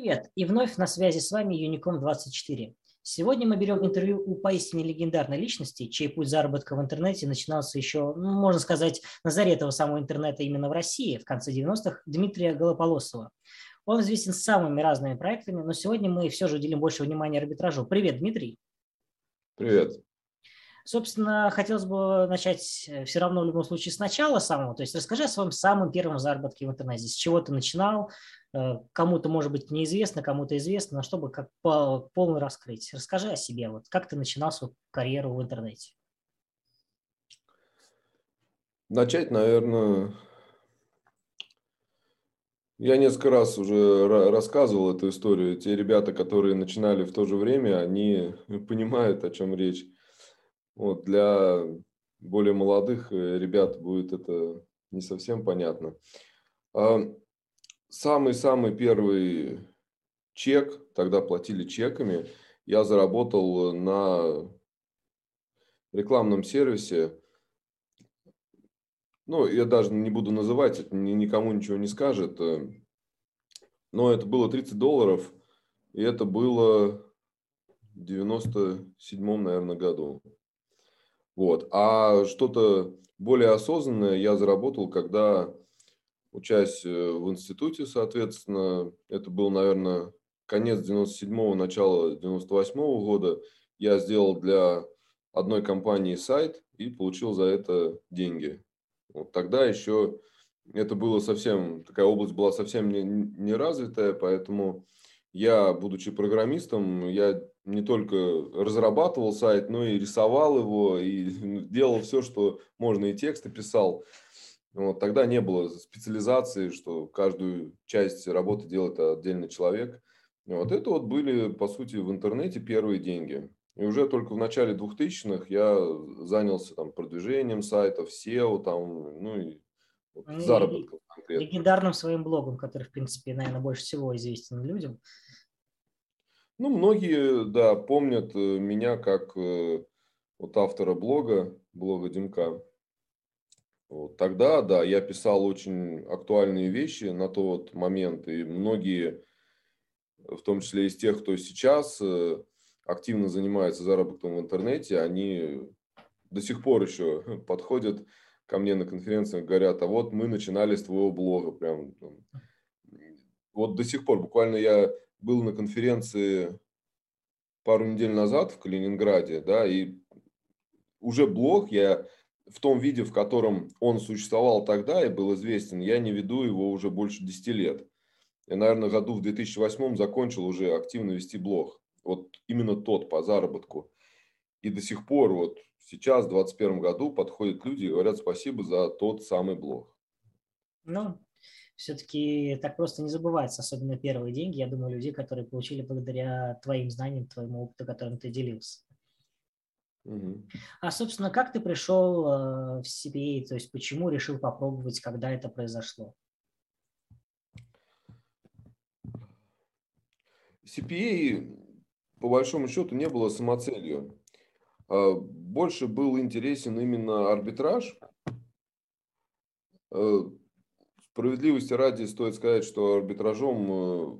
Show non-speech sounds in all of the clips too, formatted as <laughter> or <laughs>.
привет! И вновь на связи с вами Unicom24. Сегодня мы берем интервью у поистине легендарной личности, чей путь заработка в интернете начинался еще, ну, можно сказать, на заре этого самого интернета именно в России, в конце 90-х, Дмитрия Голополосова. Он известен самыми разными проектами, но сегодня мы все же уделим больше внимания арбитражу. Привет, Дмитрий. Привет. Собственно, хотелось бы начать э, все равно в любом случае сначала самого. То есть расскажи о своем самом первом заработке в интернете. С чего ты начинал? Э, кому-то, может быть, неизвестно, кому-то известно, но чтобы как полный раскрыть. Расскажи о себе. Вот как ты начинал свою карьеру в интернете? Начать, наверное, я несколько раз уже рассказывал эту историю. Те ребята, которые начинали в то же время, они <laughs> понимают, о чем речь. Вот, для более молодых э, ребят будет это не совсем понятно. А, самый-самый первый чек, тогда платили чеками, я заработал на рекламном сервисе. Ну, я даже не буду называть, это никому ничего не скажет. Э, но это было 30 долларов, и это было в 97 наверное, году. Вот. А что-то более осознанное я заработал, когда, учась э, в институте, соответственно, это был, наверное, конец 97-го, начало 98-го года, я сделал для одной компании сайт и получил за это деньги. Вот тогда еще это было совсем, такая область была совсем не, не развитая, поэтому я, будучи программистом, я не только разрабатывал сайт, но и рисовал его, и <laughs> делал все, что можно, и тексты писал. Вот, тогда не было специализации, что каждую часть работы делает отдельный человек. Вот это вот были, по сути, в интернете первые деньги. И уже только в начале 2000-х я занялся там продвижением сайтов, SEO, там, ну и вот, ну, заработком конкретно. Легендарным своим блогом, который, в принципе, наверное, больше всего известен людям. Ну, многие, да, помнят э, меня как э, вот автора блога, блога Димка. Вот тогда, да, я писал очень актуальные вещи на тот момент, и многие, в том числе из тех, кто сейчас э, активно занимается заработком в интернете, они до сих пор еще <laughs> подходят ко мне на конференциях, говорят, а вот мы начинали с твоего блога, прям, вот до сих пор, буквально я был на конференции пару недель назад в Калининграде, да, и уже блог я в том виде, в котором он существовал тогда и был известен, я не веду его уже больше 10 лет. Я, наверное, году в 2008 закончил уже активно вести блог. Вот именно тот по заработку. И до сих пор, вот сейчас, в 2021 году, подходят люди и говорят спасибо за тот самый блог. Ну, все-таки так просто не забывается, особенно первые деньги, я думаю, людей, которые получили благодаря твоим знаниям, твоему опыту, которым ты делился. Угу. А, собственно, как ты пришел э, в CPA, то есть почему решил попробовать, когда это произошло? CPA, по большому счету, не было самоцелью. А, больше был интересен именно арбитраж. Справедливости ради стоит сказать, что арбитражом э,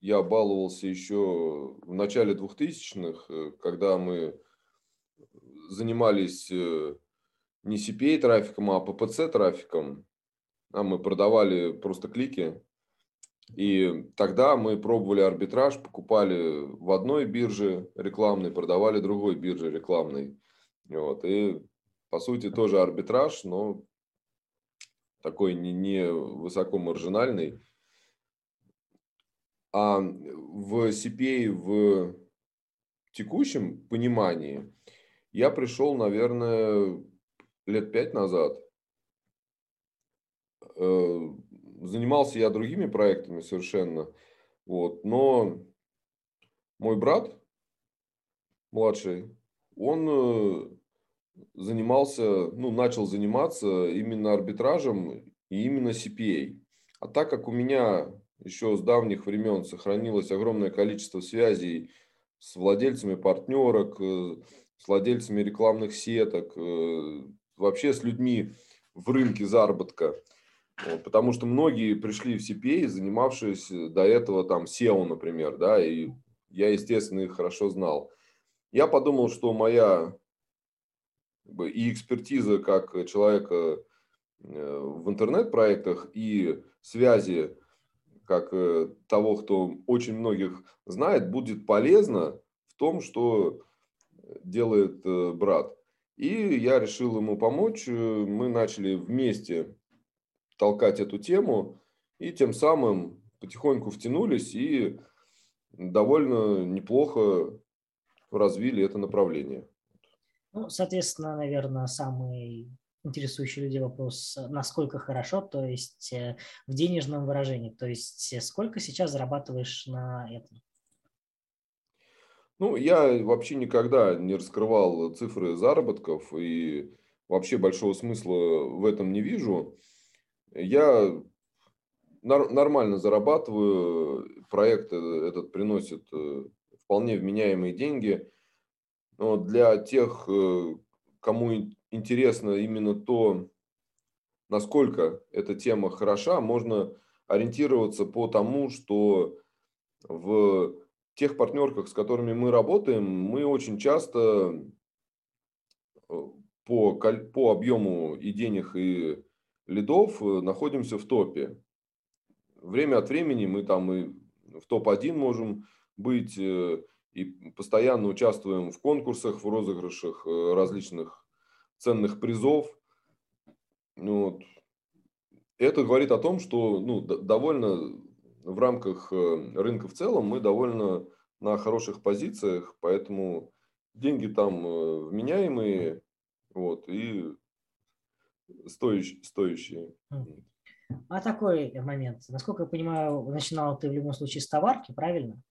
я баловался еще в начале 2000-х, э, когда мы занимались э, не CPA трафиком, а PPC трафиком. А мы продавали просто клики. И тогда мы пробовали арбитраж, покупали в одной бирже рекламной, продавали другой бирже рекламной. Вот. И по сути тоже арбитраж, но такой не, не высокомаржинальный. А в CPA в текущем понимании я пришел, наверное, лет пять назад. Э, занимался я другими проектами совершенно. Вот, но мой брат младший, он э, занимался, ну, начал заниматься именно арбитражем и именно CPA. А так как у меня еще с давних времен сохранилось огромное количество связей с владельцами партнерок, э, с владельцами рекламных сеток, э, вообще с людьми в рынке заработка, потому что многие пришли в CPA, занимавшись до этого там SEO, например, да, и я, естественно, их хорошо знал. Я подумал, что моя и экспертиза как человека э, в интернет-проектах и связи как э, того, кто очень многих знает, будет полезно в том, что делает э, брат. И я решил ему помочь. Мы начали вместе толкать эту тему и тем самым потихоньку втянулись и довольно неплохо развили это направление. Ну, соответственно, наверное, самый интересующий людей вопрос, насколько хорошо, то есть э, в денежном выражении, то есть э, сколько сейчас зарабатываешь на этом? Ну, я вообще никогда не раскрывал цифры заработков и вообще большого смысла в этом не вижу. Я нормально зарабатываю, проект э, этот приносит вполне вменяемые деньги. Но для тех, кому интересно именно то, насколько эта тема хороша, можно ориентироваться по тому, что в тех партнерках, с которыми мы работаем, мы очень часто э, по, по объему и денег, и лидов э, находимся в топе. Время от времени мы там и в топ-1 можем быть, э, и постоянно участвуем в конкурсах, в розыгрышах различных ценных призов. Ну вот. Это говорит о том, что ну, довольно в рамках э, рынка в целом мы довольно на хороших позициях, поэтому деньги там э, вменяемые вот, и стоящие. стоящие. А такой момент. Насколько я понимаю, начинал ты в любом случае с товарки, правильно?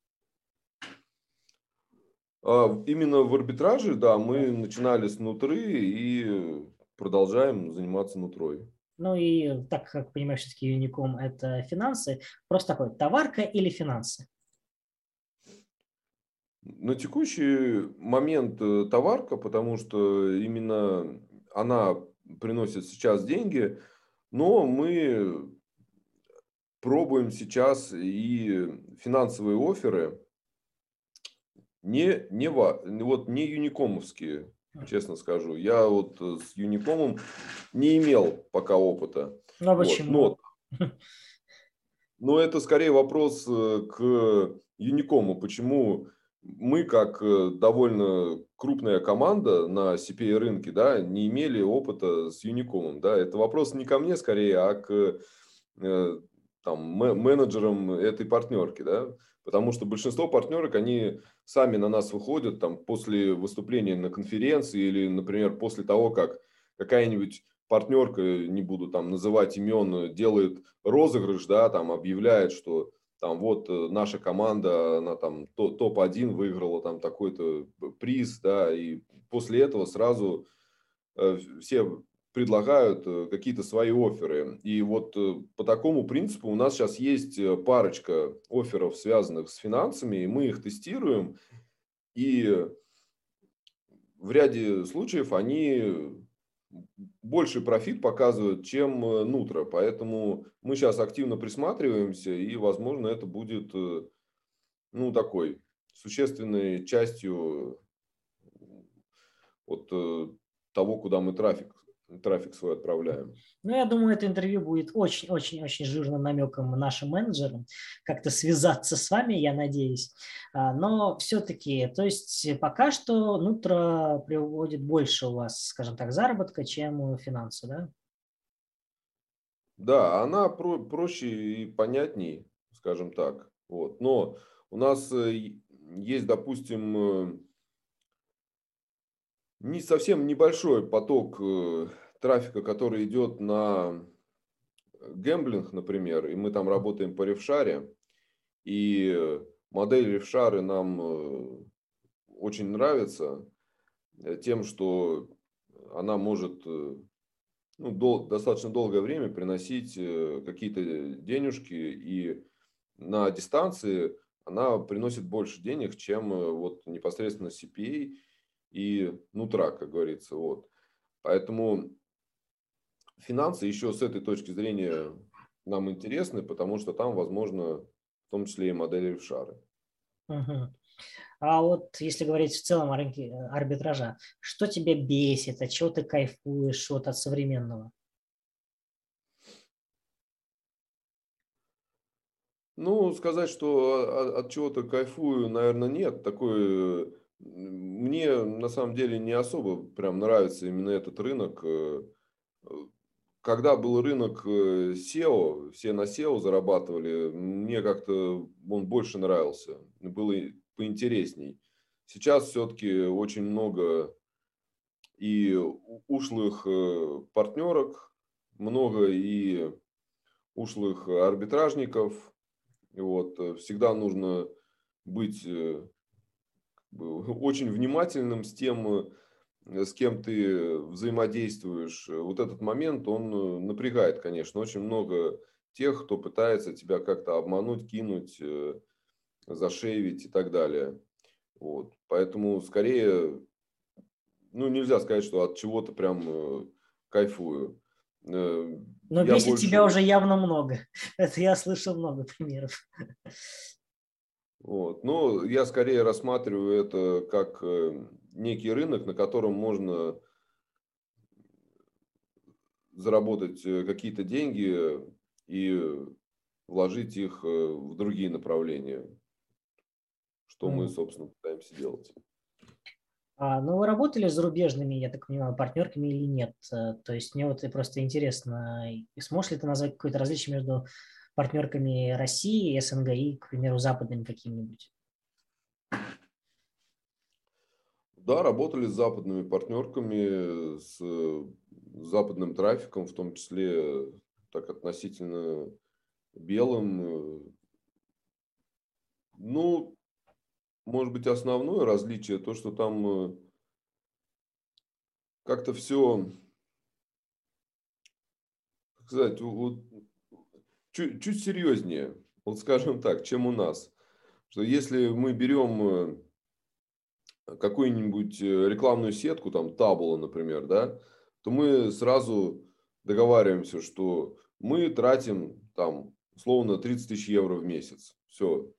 А, именно в арбитраже, да, мы начинали с нутры и продолжаем заниматься нутрой. Ну и так как понимаешь, все-таки Unicom это финансы, просто такой, товарка или финансы? На текущий момент э, товарка, потому что именно она приносит сейчас деньги, но мы пробуем сейчас и финансовые оферы, не, не, вот не юникомовские, честно скажу. Я вот э, с юникомом не имел пока опыта. Ну, а почему? Вот, но, <laughs> но это скорее вопрос э, к юникому. Почему мы, как э, довольно крупная команда на CPA рынке, да, не имели опыта с юникомом. Да? Это вопрос не ко мне скорее, а к там, менеджерам этой партнерки. Да? Потому что большинство партнерок, они сами на нас выходят там, после выступления на конференции или, например, после того, как какая-нибудь партнерка, не буду там называть имен, делает розыгрыш, да, там объявляет, что там вот э, наша команда, она там топ-1 выиграла там такой-то приз, да, и после этого сразу э, все предлагают э, какие-то свои оферы. И вот э, по такому принципу у нас сейчас есть э, парочка оферов, связанных с финансами, и мы их тестируем. И в ряде случаев они больше профит показывают, чем нутро. Поэтому мы сейчас активно присматриваемся, и, возможно, это будет ну, такой существенной частью от того, куда мы трафик трафик свой отправляем. Ну, я думаю, это интервью будет очень-очень-очень жирным намеком нашим менеджерам, как-то связаться с вами, я надеюсь. А, но все-таки, то есть пока что Нутро приводит больше у вас, скажем так, заработка, чем финансы, да? Да, она про проще и понятней, скажем так. Вот. Но у нас э, есть, допустим, э, не совсем небольшой поток э, трафика, который идет на гэмблинг, например, и мы там работаем по ревшаре, и модель ревшары нам э, очень нравится э, тем, что она может ну, дол- достаточно долгое время приносить какие-то денежки, и на дистанции она приносит больше денег, чем вот непосредственно CPA, и нутра, как говорится. Вот. Поэтому финансы еще с этой точки зрения нам интересны, потому что там, возможно, в том числе и модели в шары. Угу. А вот если говорить в целом о рынке э, арбитража, что тебя бесит, от чего ты кайфуешь вот от современного? Ну, сказать, что от чего-то кайфую, наверное, нет. Такой, мне на самом деле не особо прям нравится именно этот рынок. Э, когда был рынок SEO, все на SEO зарабатывали, мне как-то он больше нравился. Было поинтересней. Сейчас все-таки очень много и ушлых э, партнерок, много и ушлых арбитражников. Вот. Э, всегда нужно быть э, очень внимательным с тем, с кем ты взаимодействуешь. Вот этот момент, он напрягает, конечно. Очень много тех, кто пытается тебя как-то обмануть, кинуть, зашейвить и так далее. Вот. Поэтому скорее, ну, нельзя сказать, что от чего-то прям э, кайфую. Э, Но я бесит больше... тебя уже явно много. <laughs> Это я слышал много примеров. <laughs> Вот. Но я скорее рассматриваю это как э, некий рынок, на котором можно заработать какие-то деньги и вложить их в другие направления что мы, собственно, пытаемся делать. А, ну, вы работали с зарубежными, я так понимаю, партнерками или нет? Э, то есть мне вот просто интересно, сможешь ли ты назвать какое-то различие между партнерками России, СНГ и, к примеру, западными какими-нибудь? Да, работали с западными партнерками, с западным трафиком, в том числе так относительно белым. Ну, может быть, основное различие, то, что там э, как-то все, сказать, вот, чуть, чуть серьезнее, вот скажем так, чем у нас. Что если мы берем э, какую-нибудь э, рекламную сетку, там Табула, например, да, то мы сразу договариваемся, что мы тратим там условно 30 тысяч евро в месяц. Все,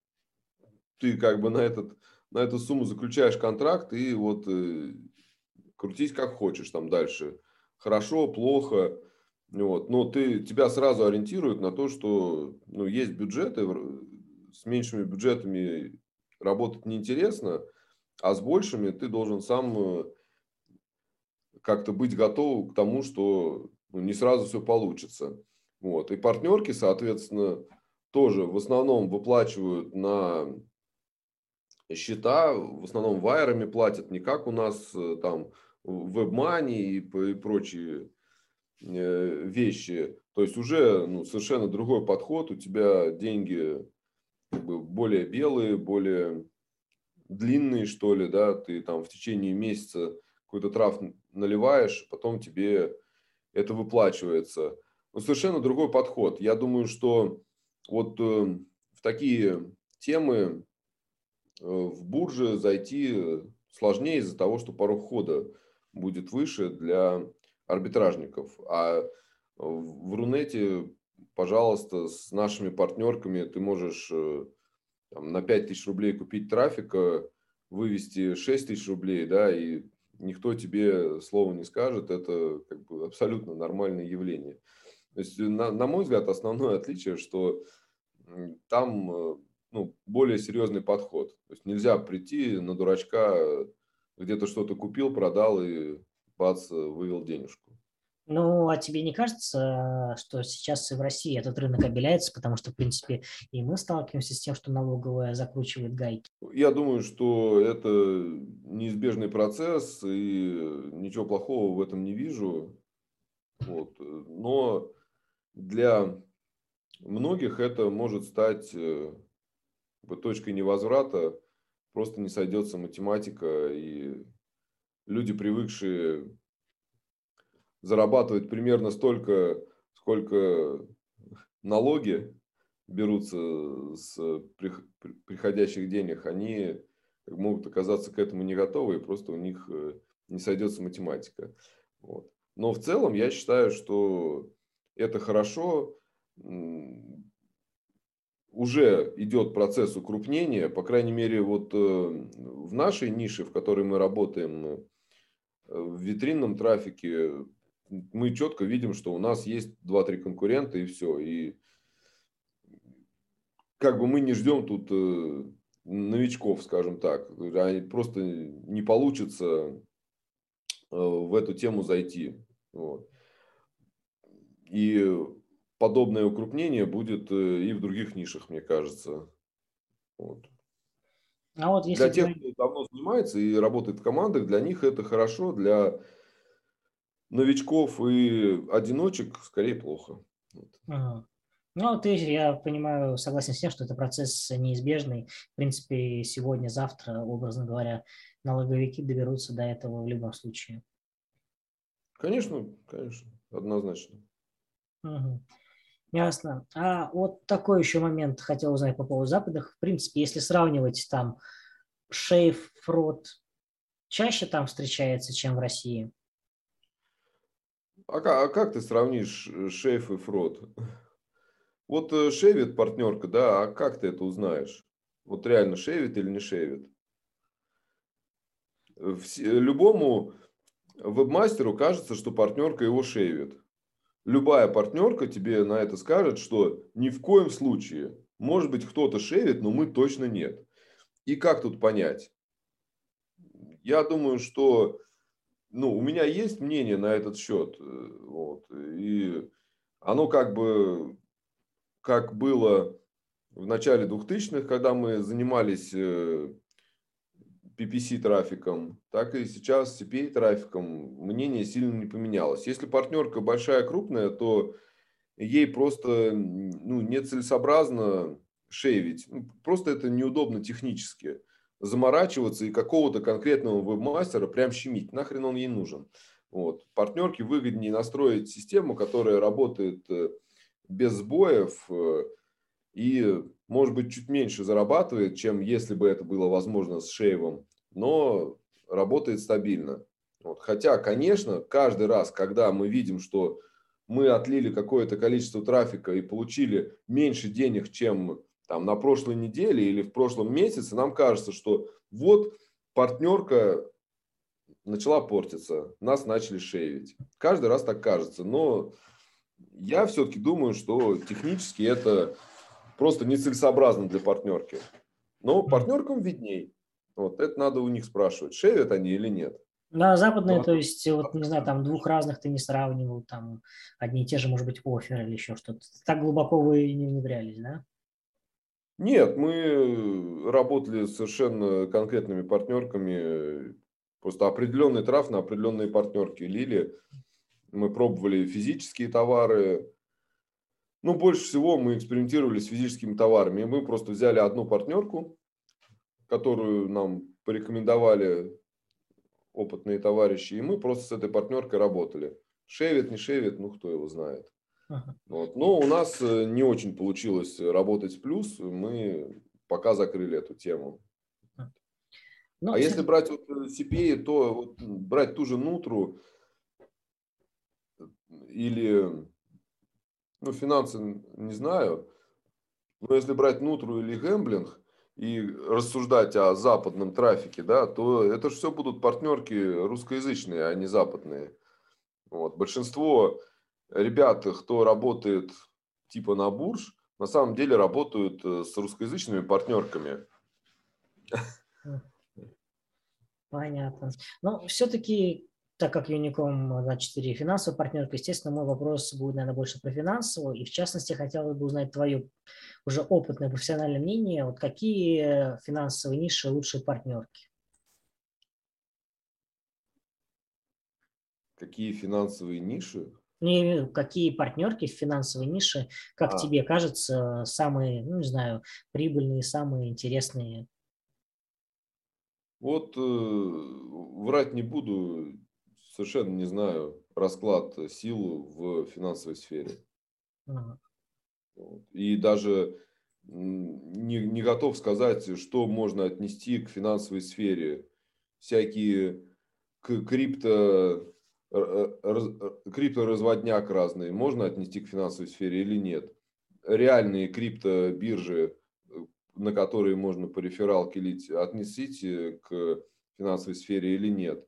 ты как бы на, этот, на эту сумму заключаешь контракт и вот э, крутись как хочешь там дальше. Хорошо, плохо. Вот. Но ты, тебя сразу ориентируют на то, что ну, есть бюджеты, с меньшими бюджетами работать неинтересно, а с большими ты должен сам э, как-то быть готов к тому, что ну, не сразу все получится. Вот. И партнерки, соответственно, тоже в основном выплачивают на счета в основном вайерами платят, не как у нас э, там WebMoney и, и прочие вещи. То есть уже ну, совершенно другой подход, у тебя деньги как бы более белые, более длинные, что ли, да, ты там в течение месяца какой-то трав наливаешь, потом тебе это выплачивается. Но совершенно другой подход. Я думаю, что вот э, в такие темы Э, в бурже зайти сложнее из-за того, что порог входа будет выше для арбитражников. А в Рунете, пожалуйста, с нашими партнерками ты можешь э, там, на 5 тысяч рублей купить трафика, вывести 6 тысяч рублей, да, и никто тебе слова не скажет. Это как бы абсолютно нормальное явление. То есть, на, на мой взгляд, основное <laughs> отличие, что там э, ну, более серьезный подход. То есть нельзя прийти на дурачка, где-то что-то купил, продал и бац, вывел денежку. Ну, а тебе не кажется, что сейчас и в России этот рынок обеляется, потому что, в принципе, и мы сталкиваемся с тем, что налоговая закручивает гайки? Я думаю, что это неизбежный процесс, и ничего плохого в этом не вижу. Вот. Но для многих это может стать э, точкой невозврата просто не сойдется математика, и люди, привыкшие зарабатывать примерно столько, сколько налоги берутся с приходящих денег, они могут оказаться к этому не готовы, и просто у них э, не сойдется математика. Вот. Но в целом я считаю, что это хорошо. Уже идет процесс укрупнения, по крайней мере, вот э, в нашей нише, в которой мы работаем, в витринном трафике, мы четко видим, что у нас есть 2-3 конкурента и все. И как бы мы не ждем тут э, новичков, скажем так. Просто не получится в эту тему зайти. Вот. И подобное укрупнение будет э, и в других нишах, мне кажется. Вот. А вот если для тех, кто давно занимается и работает в командах, для них это хорошо, для новичков и одиночек скорее плохо. Ага. Ну, ты, я понимаю, согласен с тем, что это процесс неизбежный. В принципе, сегодня, завтра, образно говоря, налоговики доберутся до этого в любом случае. Конечно, конечно, однозначно. Угу. Ясно. А вот такой еще момент хотел узнать по поводу западных. В принципе, если сравнивать там шейф, фрод, чаще там встречается, чем в России? А как, а как ты сравнишь э, шейф и фрод? Вот э, шейвит партнерка, да, а как ты это узнаешь? Вот реально шейвит или не шейвит? Любому вебмастеру кажется, что партнерка его шейвит любая партнерка тебе на это скажет, что ни в коем случае, может быть, кто-то шерит, но мы точно нет. И как тут понять? Я думаю, что ну, у меня есть мнение на этот счет. Э, вот, и оно как бы, как было в начале 2000-х, когда мы занимались э, PPC трафиком, так и сейчас CPA трафиком мнение сильно не поменялось. Если партнерка большая, крупная, то ей просто ну, нецелесообразно шейвить. Ну, просто это неудобно технически. Заморачиваться и какого-то конкретного вебмастера прям щемить. Нахрен он ей нужен. Вот. Партнерке выгоднее настроить систему, которая работает э, без сбоев э, и может быть, чуть меньше зарабатывает, чем если бы это было возможно с шейвом, но работает стабильно. Вот. Хотя, конечно, каждый раз, когда мы видим, что мы отлили какое-то количество трафика и получили меньше денег, чем там, на прошлой неделе или в прошлом месяце, нам кажется, что вот партнерка начала портиться, нас начали шейвить. Каждый раз так кажется, но я все-таки думаю, что технически это просто нецелесообразно для партнерки. Но партнеркам видней. Вот это надо у них спрашивать, шевят они или нет. Да, западные, то есть, вот, не знаю, там двух разных ты не сравнивал, там одни и те же, может быть, оферы или еще что-то. Так глубоко вы не внедрялись, да? Нет, мы работали с совершенно конкретными партнерками, просто определенный трав на определенные партнерки лили. Мы пробовали физические товары, ну, больше всего мы экспериментировали с физическими товарами. Мы просто взяли одну партнерку, которую нам порекомендовали опытные товарищи, и мы просто с этой партнеркой работали. Шевит, не шевит, ну, кто его знает. Ага. Вот. Но у нас э, не очень получилось работать в плюс, мы пока закрыли эту тему. Ну, а если брать вот CPA, то вот брать ту же Нутру или ну, финансы не знаю, но если брать Нутру или Гэмблинг и рассуждать о западном трафике, да, то это же все будут партнерки русскоязычные, а не западные. Вот. Большинство ребят, кто работает типа на бурж, на самом деле работают э, с русскоязычными партнерками. Понятно. Но все-таки так как Unicom 24 финансовая партнерка, естественно, мой вопрос будет, наверное, больше про финансовую. И в частности, хотел бы узнать твое уже опытное профессиональное мнение. Вот какие финансовые ниши лучшие партнерки? Какие финансовые ниши? Не, какие партнерки в финансовой нише, как а. тебе кажется, самые, ну, не знаю, прибыльные, самые интересные? Вот э, врать не буду, совершенно не знаю расклад сил в финансовой сфере. Ага. И даже не, не готов сказать, что можно отнести к финансовой сфере. Всякие крипто крипторазводняк разный можно отнести к финансовой сфере или нет. Реальные криптобиржи, на которые можно по рефералке лить, отнесите к финансовой сфере или нет.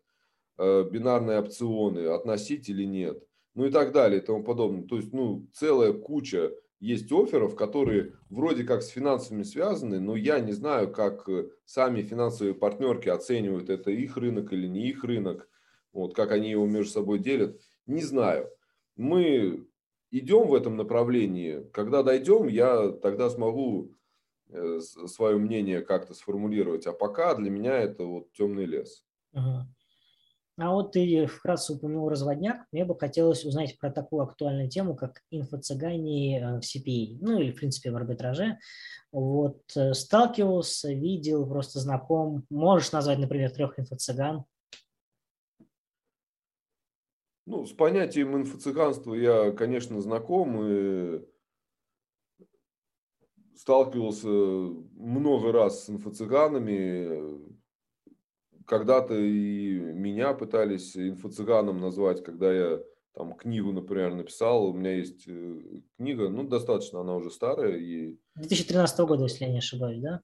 Бинарные опционы относить или нет. Ну и так далее и тому подобное. То есть, ну, целая куча есть офферов, которые вроде как с финансами связаны, но я не знаю, как э, сами финансовые партнерки оценивают, это их рынок или не их рынок, вот, как они его между собой делят, не знаю. Мы идем в этом направлении, когда дойдем, я тогда смогу э, свое мнение как-то сформулировать, а пока для меня это вот темный лес. Ага. А вот ты вкратце упомянул разводняк. Мне бы хотелось узнать про такую актуальную тему, как инфо-цыгане э, в CPA, ну или, в принципе, в арбитраже. Вот э, сталкивался, видел, просто знаком. Можешь назвать, например, трех инфо-цыган? Ну, с понятием инфо-цыганства я, конечно, знаком и сталкивался много раз с инфо-цыганами когда-то и меня пытались инфо-цыганом назвать, когда я там книгу, например, написал. У меня есть э, книга, ну, достаточно, она уже старая. И... 2013 года, если я не ошибаюсь, да?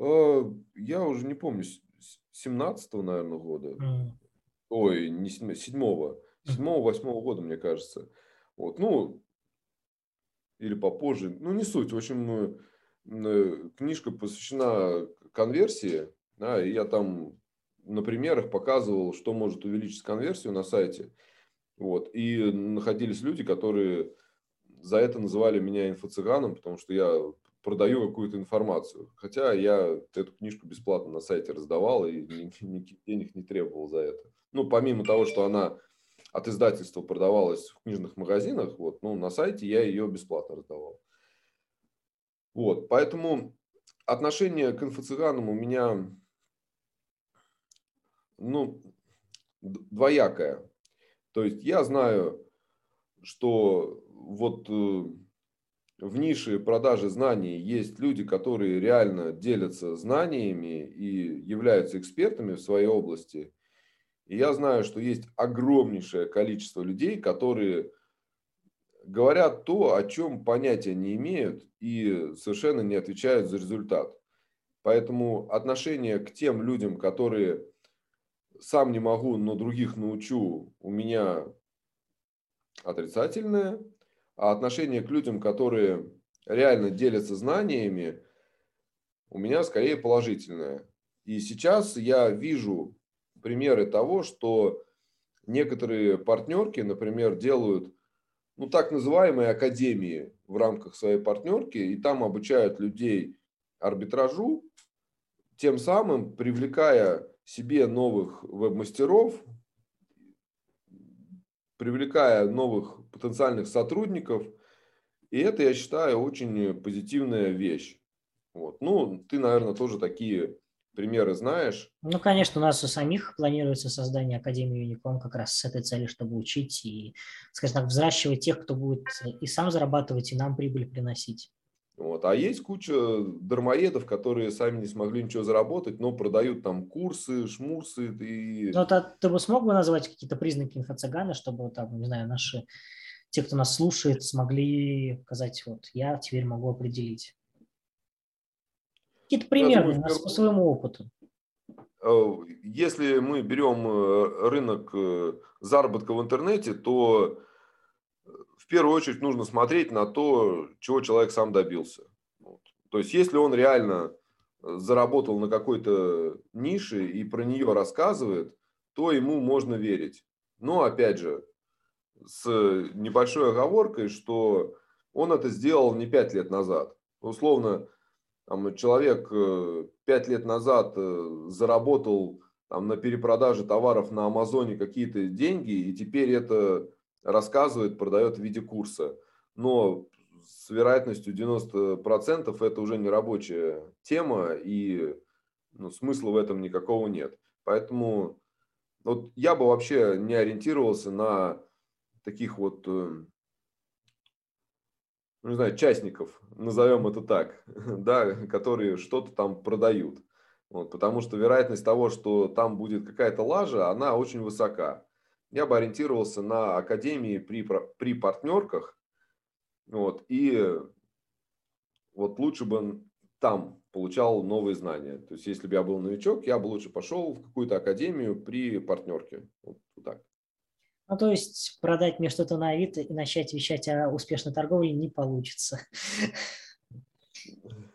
А, я уже не помню, 17 наверное, года. Mm. Ой, не 7 7-го. 7-8 года, мне кажется. Вот, ну, или попозже. Ну, не суть. В общем, э, книжка посвящена конверсии да, и я там на примерах показывал, что может увеличить конверсию на сайте. Вот. И находились люди, которые за это называли меня инфо-цыганом, потому что я продаю какую-то информацию. Хотя я эту книжку бесплатно на сайте раздавал и никаких денег не требовал за это. Ну, помимо того, что она от издательства продавалась в книжных магазинах, вот, ну, на сайте я ее бесплатно раздавал. Вот, поэтому отношение к инфо-цыганам у меня ну, двоякая. То есть я знаю, что вот э, в нише продажи знаний есть люди, которые реально делятся знаниями и являются экспертами в своей области. И я знаю, что есть огромнейшее количество людей, которые говорят то, о чем понятия не имеют и совершенно не отвечают за результат. Поэтому отношение к тем людям, которые сам не могу, но других научу, у меня отрицательное. А отношение к людям, которые реально делятся знаниями, у меня скорее положительное. И сейчас я вижу примеры того, что некоторые партнерки, например, делают ну, так называемые академии в рамках своей партнерки, и там обучают людей арбитражу, тем самым привлекая себе новых веб-мастеров, привлекая новых потенциальных сотрудников. И это, я считаю, очень позитивная вещь. Вот. Ну, ты, наверное, тоже такие примеры знаешь. Ну, конечно, у нас у самих планируется создание Академии Unicom как раз с этой целью, чтобы учить и, скажем так, взращивать тех, кто будет и сам зарабатывать, и нам прибыль приносить. Вот. А есть куча дармоедов, которые сами не смогли ничего заработать, но продают там курсы, шмурсы. И... Ну, это, ты бы смог бы назвать какие-то признаки инфо-цыгана, чтобы там, не знаю, наши, те, кто нас слушает, смогли сказать, вот, я теперь могу определить. Какие-то примеры думаю, по своему опыту. Э, если мы берем э, рынок э, заработка в интернете, то в первую очередь нужно смотреть на то, чего человек сам добился. Вот. То есть, если он реально э, заработал на какой-то нише и про нее рассказывает, то ему можно верить. Но, опять же, с небольшой оговоркой, что он это сделал не пять лет назад. Условно, там, человек э, пять лет назад э, заработал там, на перепродаже товаров на Амазоне какие-то деньги, и теперь это рассказывает, продает в виде курса. Но с вероятностью 90% это уже не рабочая тема, и ну, смысла в этом никакого нет. Поэтому вот я бы вообще не ориентировался на таких вот, э, ну, не знаю, частников, назовем это так, <laughs> да, которые что-то там продают. Вот, потому что вероятность того, что там будет какая-то лажа, она очень высока. Я бы ориентировался на академии при, при партнерках, вот, и вот лучше бы там получал новые знания. То есть, если бы я был новичок, я бы лучше пошел в какую-то академию при партнерке. Вот, вот так. Ну, то есть продать мне что-то на Авито и начать вещать о успешной торговле не получится. <laughs>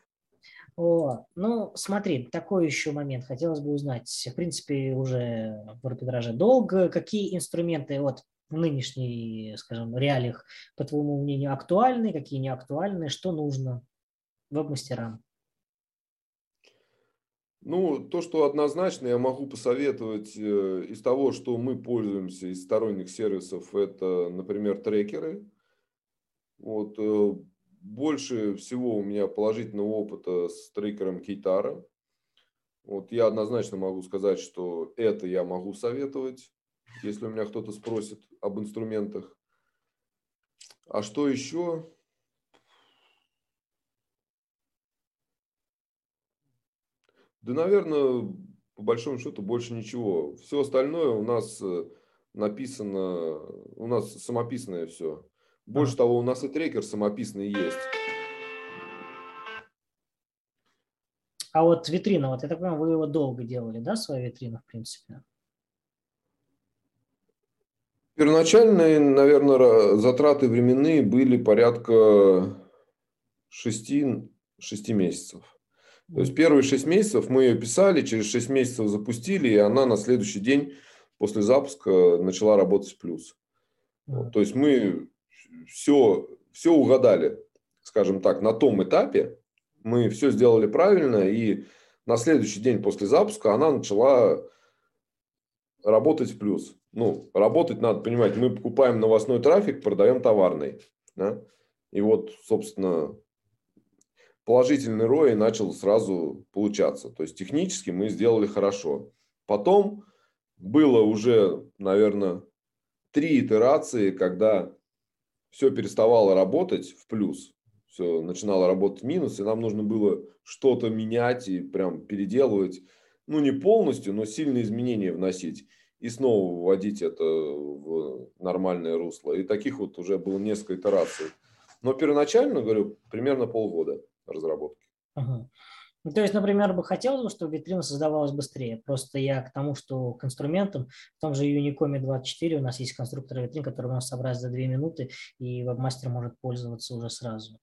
О, ну, смотри, такой еще момент хотелось бы узнать. В принципе, уже в арбитраже долго. Какие инструменты вот в нынешней, скажем, реалиях, по твоему мнению, актуальны, какие не актуальны, что нужно веб-мастерам? Ну, то, что однозначно я могу посоветовать э, из того, что мы пользуемся из сторонних сервисов, это, например, трекеры. Вот, э, больше всего у меня положительного опыта с трекером Кейтара. Вот я однозначно могу сказать, что это я могу советовать, если у меня кто-то спросит об инструментах. А что еще? Да, наверное, по большому счету больше ничего. Все остальное у нас э, написано, у нас самописное все. Больше того, у нас и трекер самописный есть. А вот витрина, вот я так понимаю, вы его долго делали, да, свою витрину, в принципе? Первоначальные, наверное, затраты временные были порядка 6, 6 месяцев. То есть первые 6 месяцев мы ее писали, через 6 месяцев запустили, и она на следующий день после запуска начала работать в плюс. Вот, то есть мы все, все угадали, скажем так, на том этапе. Мы все сделали правильно, и на следующий день после запуска она начала работать в плюс. Ну, работать надо понимать, мы покупаем новостной трафик, продаем товарный. Да? И вот, собственно, положительный ROI начал сразу получаться. То есть технически мы сделали хорошо. Потом было уже, наверное, три итерации, когда все переставало работать в плюс, все начинало работать в минус, и нам нужно было что-то менять и прям переделывать, ну не полностью, но сильные изменения вносить и снова вводить это в нормальное русло. И таких вот уже было несколько итераций. Но первоначально, говорю, примерно полгода разработки. Ага. Ну, то есть, например, бы хотелось, чтобы витрина создавалась быстрее. Просто я к тому, что к инструментам, в том же Unicom 24 у нас есть конструктор витрин, который можно собрать за 2 минуты, и вебмастер может пользоваться уже сразу.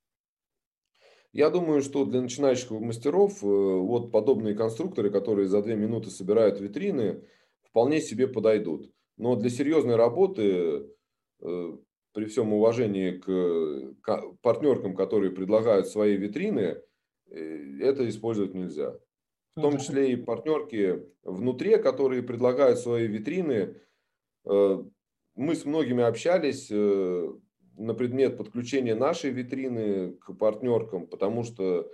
Я думаю, что для начинающих мастеров э, вот подобные конструкторы, которые за 2 минуты собирают витрины, вполне себе подойдут. Но для серьезной работы э, при всем уважении к партнеркам, которые предлагают свои витрины, э, это использовать нельзя. В том числе и партнерки внутри, которые предлагают свои витрины. Э, мы с многими общались э, на предмет подключения нашей витрины к партнеркам, потому что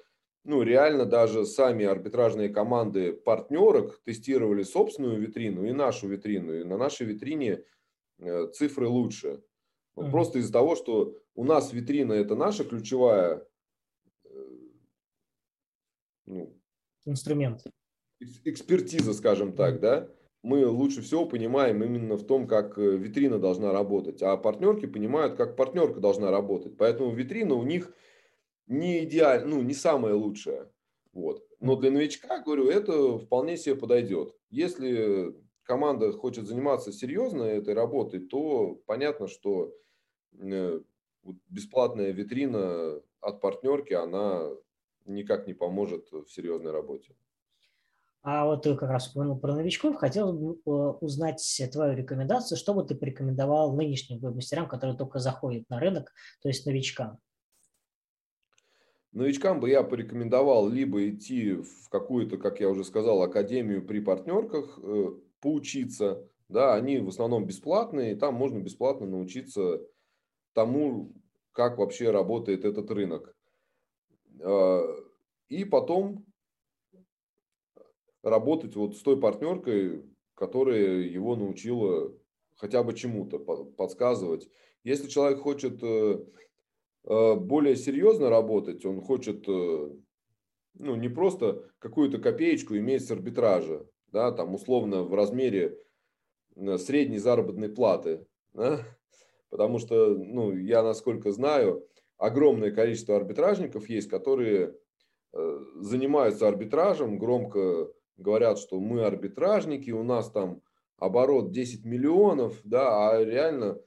ну, реально даже сами арбитражные команды партнерок тестировали собственную витрину и нашу витрину. И на нашей витрине цифры лучше. Вот mm Просто из-за того, что у нас витрина это наша ключевая э, ну, инструмент. Экспертиза, скажем так, да. Мы лучше всего понимаем именно в том, как э, витрина должна работать. А партнерки понимают, как партнерка должна работать. Поэтому витрина у них не идеально, ну, не самая лучшая. Вот. Но для новичка, говорю, это вполне себе подойдет. Если команда хочет заниматься серьезно этой работой, то понятно, что э, бесплатная витрина от партнерки, она никак не поможет в серьезной работе. А вот ты как раз упомянул про новичков. Хотел бы э, узнать твою рекомендацию, что бы ты порекомендовал нынешним веб-мастерам, которые только заходят на рынок, то есть новичкам? Новичкам бы я порекомендовал либо идти в какую-то, как я уже сказал, академию при партнерках, э, поучиться. Да, они в основном бесплатные, и там можно бесплатно научиться тому, как вообще работает этот рынок. А, и потом работать вот с той партнеркой, которая его научила хотя бы чему-то подсказывать. Если человек хочет э, э, более серьезно работать, он хочет э, ну, не просто какую-то копеечку иметь с арбитража, да, там условно в размере средней заработной платы. Да? <laughs> Потому что, ну, я насколько знаю, огромное количество арбитражников есть, которые э, занимаются арбитражем, громко говорят, что мы арбитражники, у нас там оборот 10 миллионов, да, а реально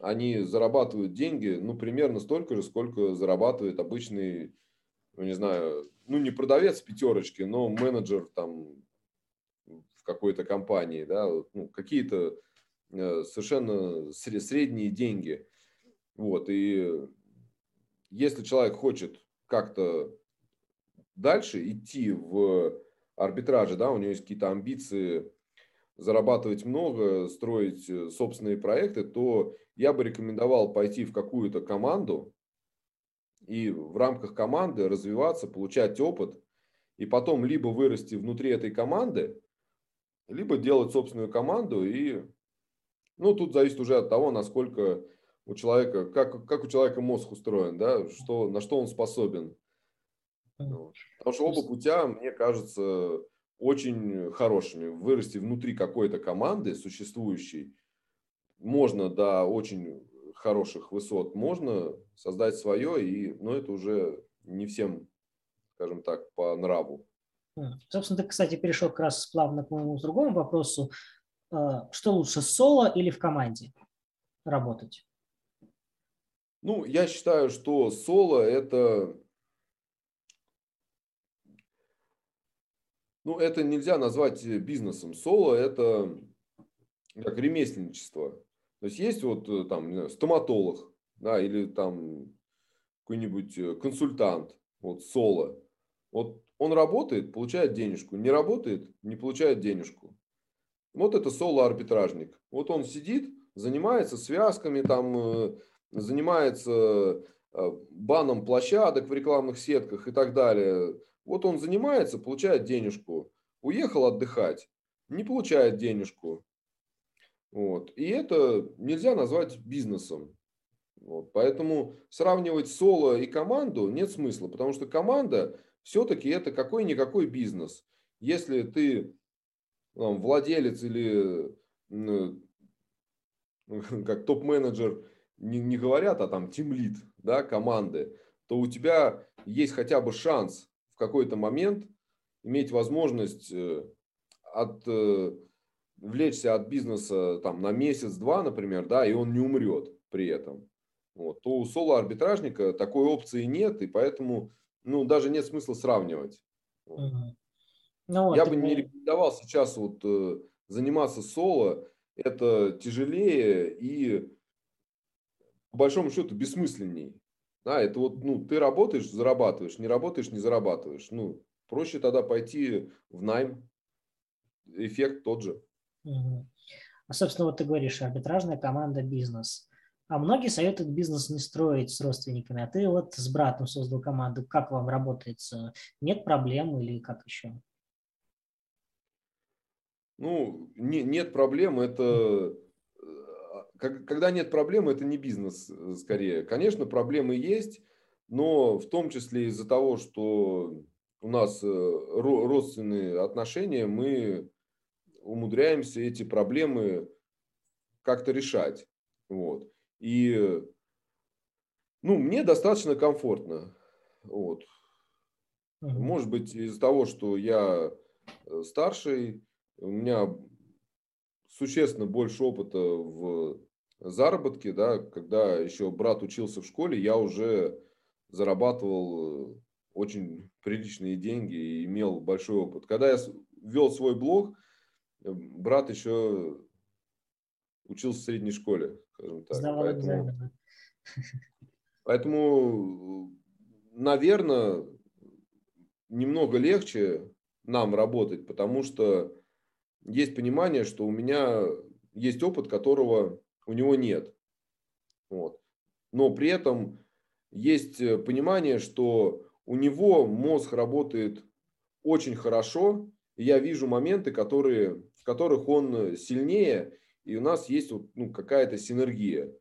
они зарабатывают деньги, ну, примерно столько же, сколько зарабатывает обычный, ну, не знаю, ну, не продавец пятерочки, но менеджер там в какой-то компании, да, ну, какие-то э, совершенно средние деньги. Вот, и если человек хочет как-то дальше идти в арбитраже, да, у него есть какие-то амбиции зарабатывать много, строить э, собственные проекты, то я бы рекомендовал пойти в какую-то команду и в рамках команды развиваться, получать опыт, и потом либо вырасти внутри этой команды, либо делать собственную команду. И, ну, тут зависит уже от того, насколько у человека, как, как у человека мозг устроен, да, что, на что он способен. Потому что оба путя, мне кажется, очень хорошими. Вырасти внутри какой-то команды существующей можно до очень хороших высот, можно создать свое, и, но это уже не всем, скажем так, по нраву. Собственно, ты, кстати, перешел как раз плавно к моему другому вопросу. А, что лучше, соло или в команде работать? Ну, я считаю, что соло – это ну, это нельзя назвать э, бизнесом. Соло – это как ремесленничество. То есть есть вот э, там знаю, стоматолог, да, или там какой-нибудь э, консультант, вот соло. Вот он работает, получает денежку, не работает, не получает денежку. Вот это соло-арбитражник. Вот он сидит, занимается связками, там, занимается баном площадок в рекламных сетках и так далее. Вот он занимается, получает денежку. Уехал отдыхать, не получает денежку. Вот. И это нельзя назвать бизнесом. Вот. Поэтому сравнивать соло и команду нет смысла, потому что команда все-таки это какой-никакой бизнес. Если ты там, владелец или <laughs> как топ-менеджер не, не говорят, а там тимлит да, команды, то у тебя есть хотя бы шанс какой-то момент иметь возможность э, от, э, влечься от бизнеса там, на месяц-два, например, да, и он не умрет при этом, вот, то у соло-арбитражника такой опции нет, и поэтому ну, даже нет смысла сравнивать. Угу. Ну, Я бы не рекомендовал сейчас вот, э, заниматься соло. Это тяжелее и, по большому счету, бессмысленней. Да, это вот, ну, ты работаешь, зарабатываешь, не работаешь, не зарабатываешь. Ну, проще тогда пойти в найм. Эффект тот же. Угу. А, собственно, вот ты говоришь, арбитражная команда бизнес. А многие советуют бизнес не строить с родственниками, а ты вот с братом создал команду. Как вам работает? Нет проблем или как еще? Ну, не, нет проблем. Это когда нет проблем, это не бизнес э, скорее. Конечно, проблемы есть, но в том числе из-за того, что у нас э, родственные отношения, мы умудряемся эти проблемы как-то решать. Вот. И ну, мне достаточно комфортно. Вот. Может быть, из-за того, что я э, старший, у меня существенно больше опыта в заработки, да, когда еще брат учился в школе, я уже зарабатывал э, очень приличные деньги и имел большой опыт. Когда я вел свой блог, э, брат еще учился в средней школе, скажем так. Сдавал поэтому, <laughs> поэтому, наверное, немного легче нам работать, потому что есть понимание, что у меня есть опыт, которого у него нет. Вот. Но при этом есть э, понимание, что у него мозг работает очень хорошо, и я вижу моменты, которые, в которых он сильнее, и у нас есть вот, ну, какая-то синергия.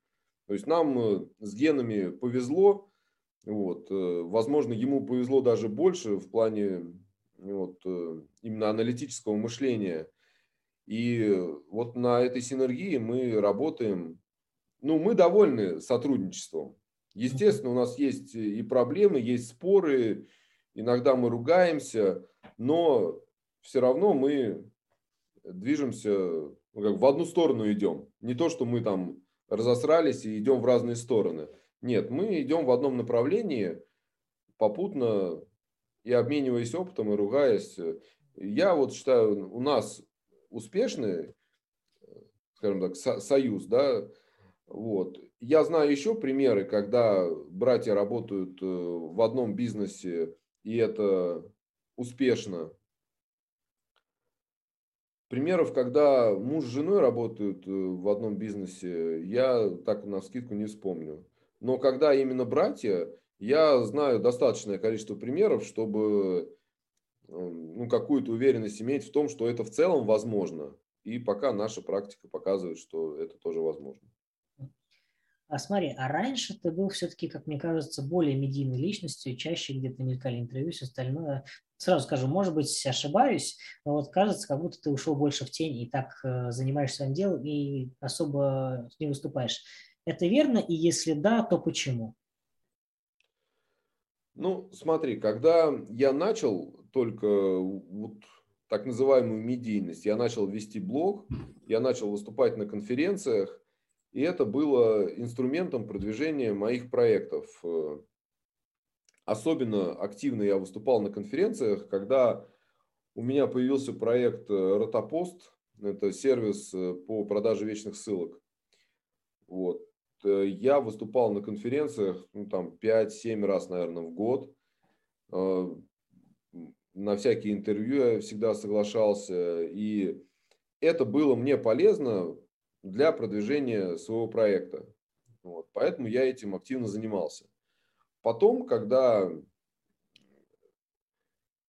То есть нам э, с генами повезло, вот, э, возможно, ему повезло даже больше в плане вот, именно аналитического мышления. И вот на этой синергии мы работаем, ну, мы довольны сотрудничеством. Естественно, у нас есть и проблемы, есть споры, иногда мы ругаемся, но все равно мы движемся, ну, как в одну сторону идем. Не то, что мы там разосрались и идем в разные стороны. Нет, мы идем в одном направлении, попутно и обмениваясь опытом, и ругаясь. Я вот считаю, у нас успешный, скажем так, со- союз, да, вот. Я знаю еще примеры, когда братья работают э, в одном бизнесе, и это успешно. Примеров, когда муж с женой работают э, в одном бизнесе, я так на скидку не вспомню. Но когда именно братья, я знаю достаточное количество примеров, чтобы ну, какую-то уверенность иметь в том, что это в целом возможно. И пока наша практика показывает, что это тоже возможно. А смотри, а раньше ты был все-таки, как мне кажется, более медийной личностью, чаще где-то мелькали интервью, все остальное. Сразу скажу, может быть, ошибаюсь, но вот кажется, как будто ты ушел больше в тень и так э, занимаешься своим делом и особо не выступаешь. Это верно? И если да, то почему? Ну, смотри, когда я начал только вот так называемую медийность, я начал вести блог, я начал выступать на конференциях, и это было инструментом продвижения моих проектов. Особенно активно я выступал на конференциях, когда у меня появился проект Ротопост, это сервис по продаже вечных ссылок. Вот. Э, я выступал на конференциях ну, там 5-7 раз, наверное, в год. На всякие интервью я всегда соглашался. И это было мне полезно для продвижения своего проекта. Вот. Поэтому я этим активно занимался. Потом, когда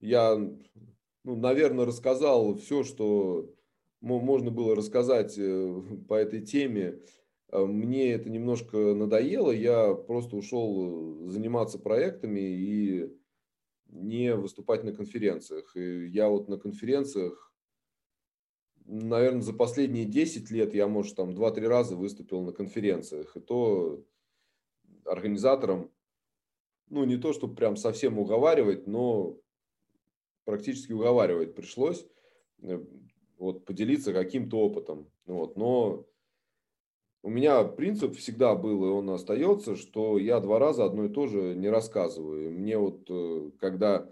я, ну, наверное, рассказал все, что можно было рассказать э, <laughs> по этой теме, Э, мне это немножко надоело, я просто ушел э, заниматься проектами и не выступать на конференциях. И я вот на конференциях, наверное, за последние 10 лет я, может, там 2-3 раза выступил на конференциях. И то организаторам, ну, не то, чтобы прям совсем уговаривать, но практически уговаривать пришлось э, вот, поделиться каким-то опытом. Вот. Но у меня принцип всегда был, и он остается, что я два раза одно и то же не рассказываю. мне вот, э, когда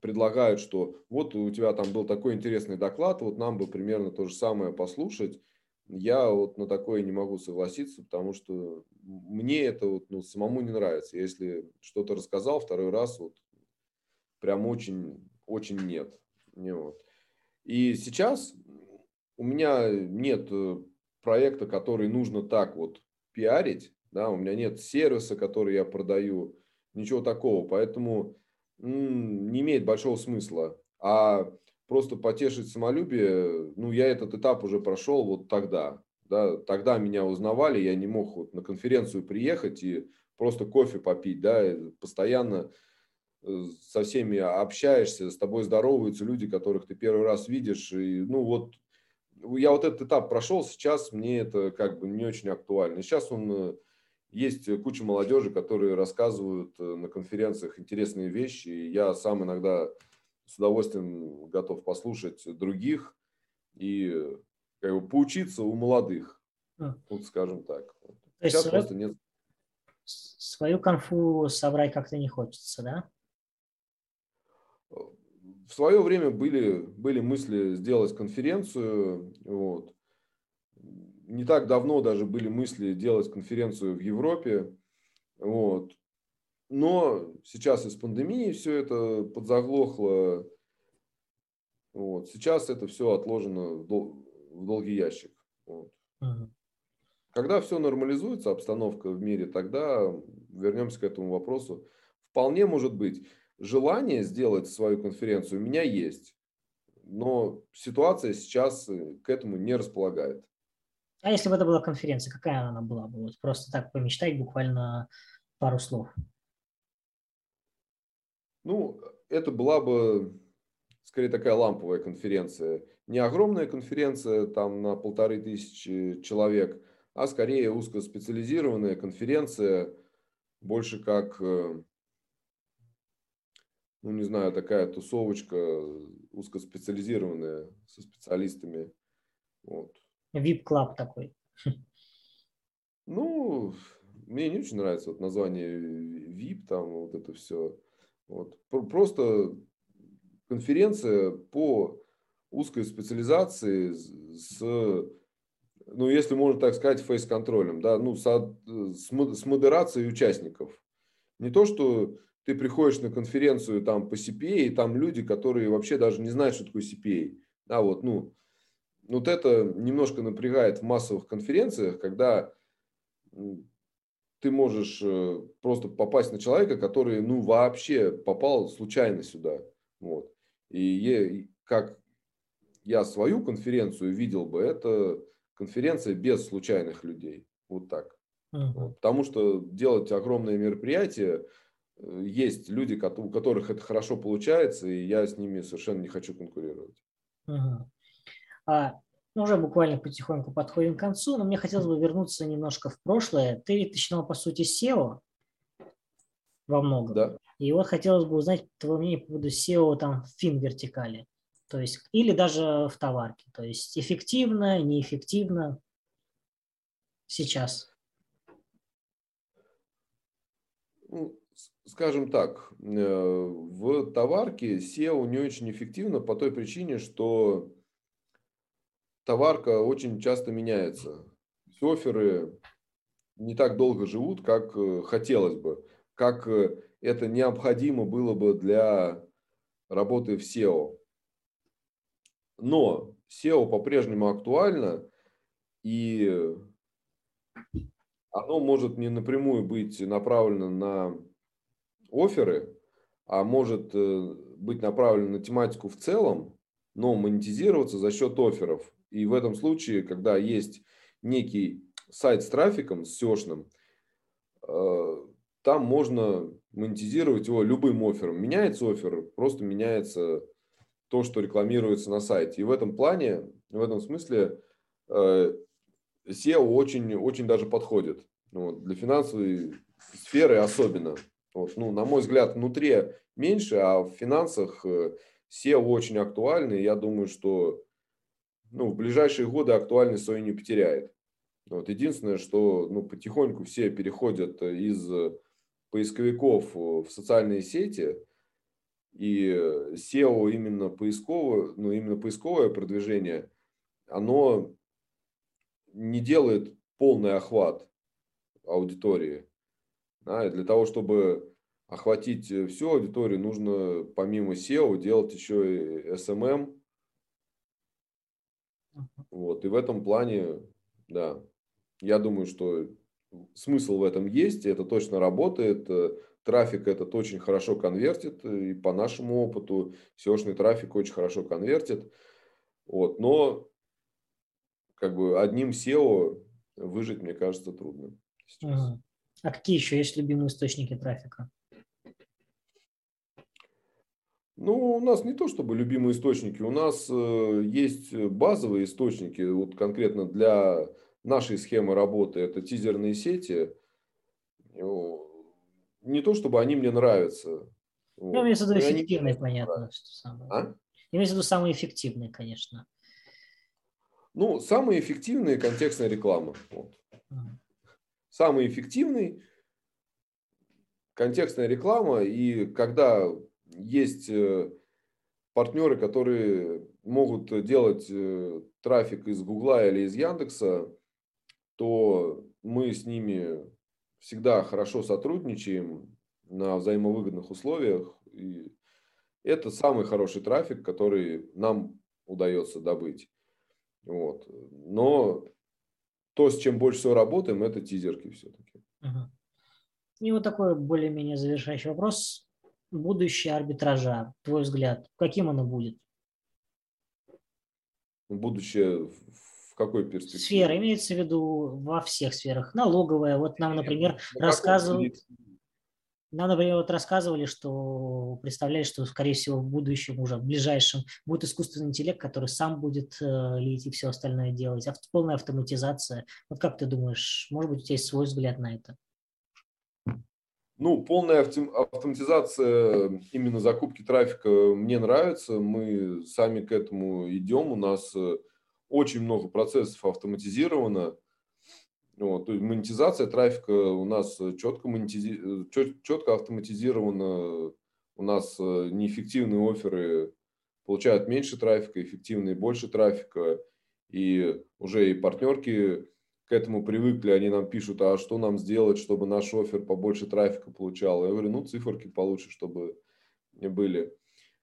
предлагают, что вот у тебя там был такой интересный доклад, вот нам бы примерно то же самое послушать, я вот на такое не могу согласиться, потому что мне это вот ну, самому не нравится. Если что-то рассказал второй раз, вот прям очень, очень нет. Не вот. И сейчас у меня нет э, проекта, который нужно так вот пиарить, да, у меня нет сервиса, который я продаю, ничего такого, поэтому не имеет большого смысла. А просто потешить самолюбие, ну, я этот этап уже прошел вот тогда, да, тогда меня узнавали, я не мог вот на конференцию приехать и просто кофе попить, да, постоянно э, со всеми общаешься, с тобой здороваются люди, которых ты первый раз видишь, и, ну, вот я вот этот этап прошел, сейчас мне это как бы не очень актуально. Сейчас он э, есть куча молодежи, которые рассказывают э, на конференциях интересные вещи. И я сам иногда с удовольствием готов послушать других и как бы поучиться у молодых. А. Вот скажем так. То Сейчас просто нет. Свою конфу собрать как-то не хочется, да? В свое время были, были мысли сделать конференцию. Вот. Не так давно даже были мысли делать конференцию в Европе. Вот. Но сейчас из пандемии все это подзаглохло. Вот. Сейчас это все отложено в, дол- в долгий ящик. Вот. uh Когда все нормализуется, обстановка в мире, тогда вернемся к этому вопросу. Вполне может быть желание сделать свою конференцию у меня есть, но ситуация сейчас э, к этому не располагает. А если бы это была конференция, какая она была бы? Вот просто так помечтать буквально пару слов. Ну, это была бы, скорее такая ламповая конференция. Не огромная конференция там на полторы тысячи человек, а скорее узкоспециализированная конференция, больше как, э, ну не знаю, такая тусовочка узкоспециализированная со специалистами. Вот. VIP-клаб такой. Ну, мне не очень нравится вот название VIP, там вот это все. Вот. Просто конференция по узкой специализации с, ну, если можно так сказать, фейс-контролем, да, ну, с, с модерацией участников. Не то, что ты приходишь на конференцию там по CPA, и там люди, которые вообще даже не знают, что такое CPA. Да, вот, ну, вот это немножко напрягает в массовых конференциях, когда ты можешь э, просто попасть на человека, который ну вообще попал случайно сюда. Вот. И как я свою конференцию видел бы, это конференция без случайных людей. Вот так. Uh-huh. Вот. Потому что делать огромные мероприятия, э, есть люди, у которых это хорошо получается, и я с ними совершенно не хочу конкурировать. Uh-huh. А ну, уже буквально потихоньку подходим к концу, но мне хотелось бы вернуться немножко в прошлое. Ты ведь начинал, по сути, SEO во многом. Да. И вот хотелось бы узнать твое мнение по поводу SEO там в фин вертикали. То есть, или даже в товарке. То есть, эффективно, неэффективно сейчас. Ну, скажем так, э, в товарке SEO не очень эффективно по той причине, что товарка очень часто меняется. Оферы не так долго живут, как э, хотелось бы, как э, это необходимо было бы для работы в SEO. Но SEO по-прежнему актуально, и оно может не напрямую быть направлено на оферы, а может э, быть направлено на тематику в целом, но монетизироваться за счет офферов. И в этом случае, когда есть некий сайт с трафиком, с SEO-шным, э, там можно монетизировать его любым оффером. Меняется оффер, просто меняется то, что рекламируется на сайте. И в этом плане, в этом смысле э, SEO очень, очень даже подходит. Вот, для финансовой сферы особенно. Вот, ну, на мой взгляд, внутри меньше, а в финансах э, SEO очень актуальны. Я думаю, что ну, в ближайшие годы актуальность свою не потеряет. Вот единственное, что ну, потихоньку все переходят из поисковиков в социальные сети, и SEO именно поисковое, ну, именно поисковое продвижение, оно не делает полный охват аудитории. Да, и для того, чтобы охватить всю аудиторию, нужно помимо SEO делать еще и SMM, вот, и в этом плане, да, я думаю, что смысл в этом есть, и это точно работает. Э, трафик этот очень хорошо конвертит, и по нашему опыту SEO-шный трафик очень хорошо конвертит. Вот, но как бы одним SEO выжить, мне кажется, трудно. Сейчас. А какие еще есть любимые источники трафика? Ну, у нас не то чтобы любимые источники, у нас э, есть базовые источники, вот конкретно для нашей схемы работы, это тизерные сети. Не то чтобы они мне нравятся. Ну, имеется в виду эффективные, понятно. Что самое. А? Имеется в виду самые эффективные, конечно. Ну, самые эффективные контекстная реклама. Вот. Самый эффективный контекстная реклама, и когда есть э, партнеры, которые могут делать э, трафик из Гугла или из Яндекса, то мы с ними всегда хорошо сотрудничаем на взаимовыгодных условиях. И это самый хороший трафик, который нам удается добыть. Вот. Но то, с чем больше всего работаем, это тизерки все-таки. И вот такой более-менее завершающий вопрос будущее арбитража, твой взгляд, каким оно будет? Будущее в какой перспективе? Сфера, имеется в виду во всех сферах. Налоговая, вот нам, например, ну, рассказывают... Нам, например, вот рассказывали, что представляли, что, скорее всего, в будущем, уже в ближайшем, будет искусственный интеллект, который сам будет э, лить и все остальное делать. Авто, полная автоматизация. Вот как ты думаешь, может быть, у тебя есть свой взгляд на это? Ну, полная автоматизация именно закупки трафика мне нравится. Мы сами к этому идем. У нас э, очень много процессов автоматизировано. Вот, то есть монетизация трафика у нас четко, монетизи... чет, четко автоматизирована. У нас э, неэффективные оферы получают меньше трафика, эффективные больше трафика. И уже и партнерки к этому привыкли, они нам пишут, а что нам сделать, чтобы наш офер побольше трафика получал. Я говорю, ну циферки получше, чтобы не были.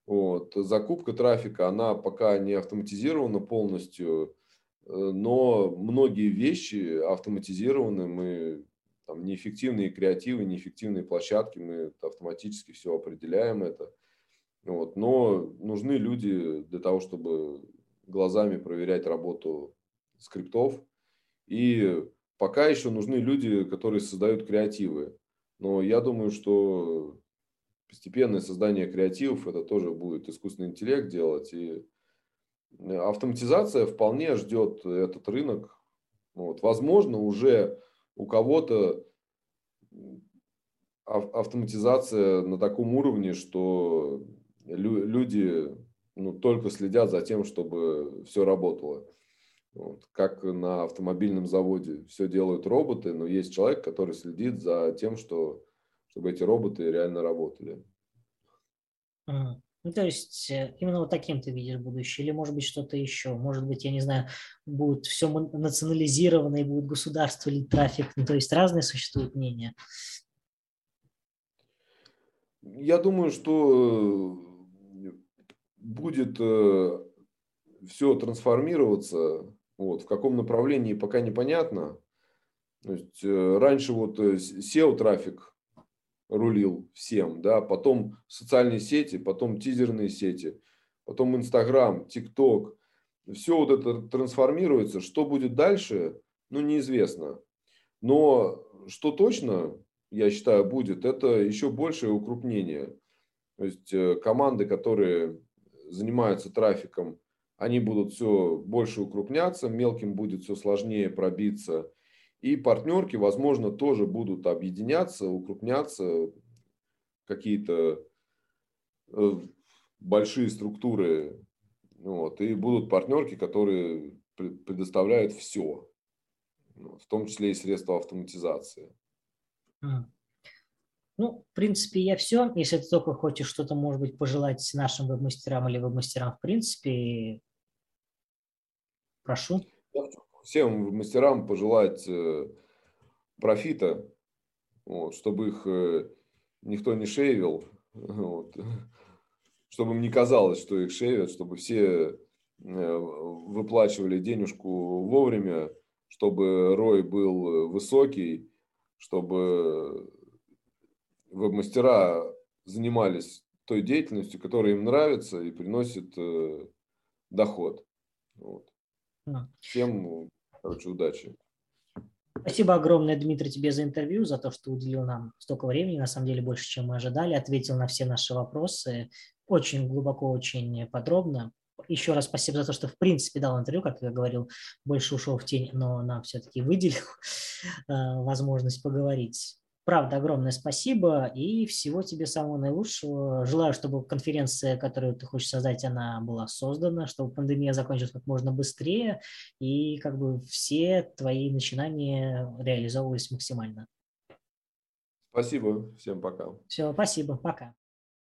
Вот. Закупка трафика, она пока не автоматизирована полностью, э, но многие вещи автоматизированы. Мы там, неэффективные креативы, неэффективные площадки, мы автоматически все определяем это. Вот. Но нужны люди для того, чтобы глазами проверять работу скриптов. И пока еще нужны люди, которые создают креативы. Но я думаю, что постепенное создание креативов, это тоже будет искусственный интеллект делать. И э, автоматизация вполне ждет этот рынок. Вот. Возможно, уже у кого-то автоматизация на таком уровне, что люди ну, только следят за тем, чтобы все работало. Вот. Как на автомобильном заводе все делают роботы, но есть человек, который следит за тем, что чтобы эти роботы реально работали. Ну, то есть э, именно вот таким ты видишь будущее, или может быть что-то еще, может быть, я не знаю, будет все национализировано и будет государство или трафик, ну, то есть разные существуют мнения. Я думаю, что э, будет э, все трансформироваться, вот, в каком направлении пока непонятно. То есть раньше вот SEO-трафик рулил всем, да, потом социальные сети, потом тизерные сети, потом Инстаграм, ТикТок. Все вот это трансформируется. Что будет дальше, ну, неизвестно. Но что точно, я считаю, будет, это еще большее укрупнение. То есть э, команды, которые занимаются трафиком, они будут все больше укрупняться, мелким будет все сложнее пробиться и партнерки, возможно, тоже будут объединяться, укрупняться, какие-то э, большие структуры. Вот, и будут партнерки, которые предоставляют все, в том числе и средства автоматизации. Ну, в принципе, я все. Если ты только хочешь что-то, может быть, пожелать нашим веб-мастерам или веб-мастерам, в принципе, прошу всем мастерам пожелать э, профита, вот, чтобы их э, никто не шейвил, <laughs> вот, чтобы им не казалось, что их шейвят, чтобы все э, выплачивали денежку вовремя, чтобы рой был высокий, чтобы веб-мастера занимались той деятельностью, которая им нравится и приносит доход. Вот. Всем Короче, удачи. Спасибо огромное, Дмитрий, тебе за интервью, за то, что уделил нам столько времени, на самом деле больше, чем мы ожидали, ответил на все наши вопросы очень глубоко, очень подробно. Еще раз спасибо за то, что в принципе дал интервью, как я говорил, больше ушел в тень, но нам все-таки выделил э, возможность поговорить. Правда, огромное спасибо и всего тебе самого наилучшего. Желаю, чтобы конференция, которую ты хочешь создать, она была создана, чтобы пандемия закончилась как можно быстрее и как бы все твои начинания реализовывались максимально. Спасибо, всем пока. Все, спасибо, пока.